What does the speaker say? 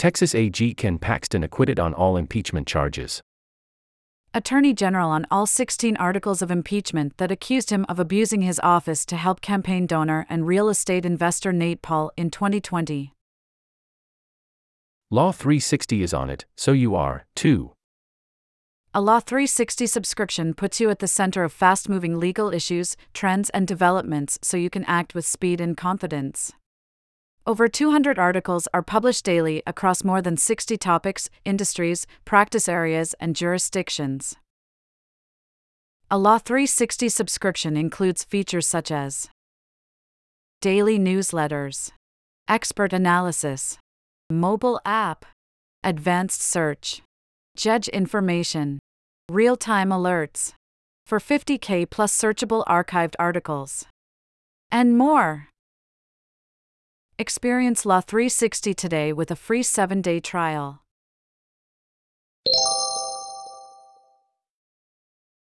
Texas AG Ken Paxton acquitted on all impeachment charges. Attorney General on all 16 articles of impeachment that accused him of abusing his office to help campaign donor and real estate investor Nate Paul in 2020. Law 360 is on it, so you are, too. A Law 360 subscription puts you at the center of fast moving legal issues, trends, and developments so you can act with speed and confidence. Over 200 articles are published daily across more than 60 topics, industries, practice areas, and jurisdictions. A Law 360 subscription includes features such as daily newsletters, expert analysis, mobile app, advanced search, judge information, real time alerts, for 50K plus searchable archived articles, and more. Experience Law 360 today with a free 7 day trial.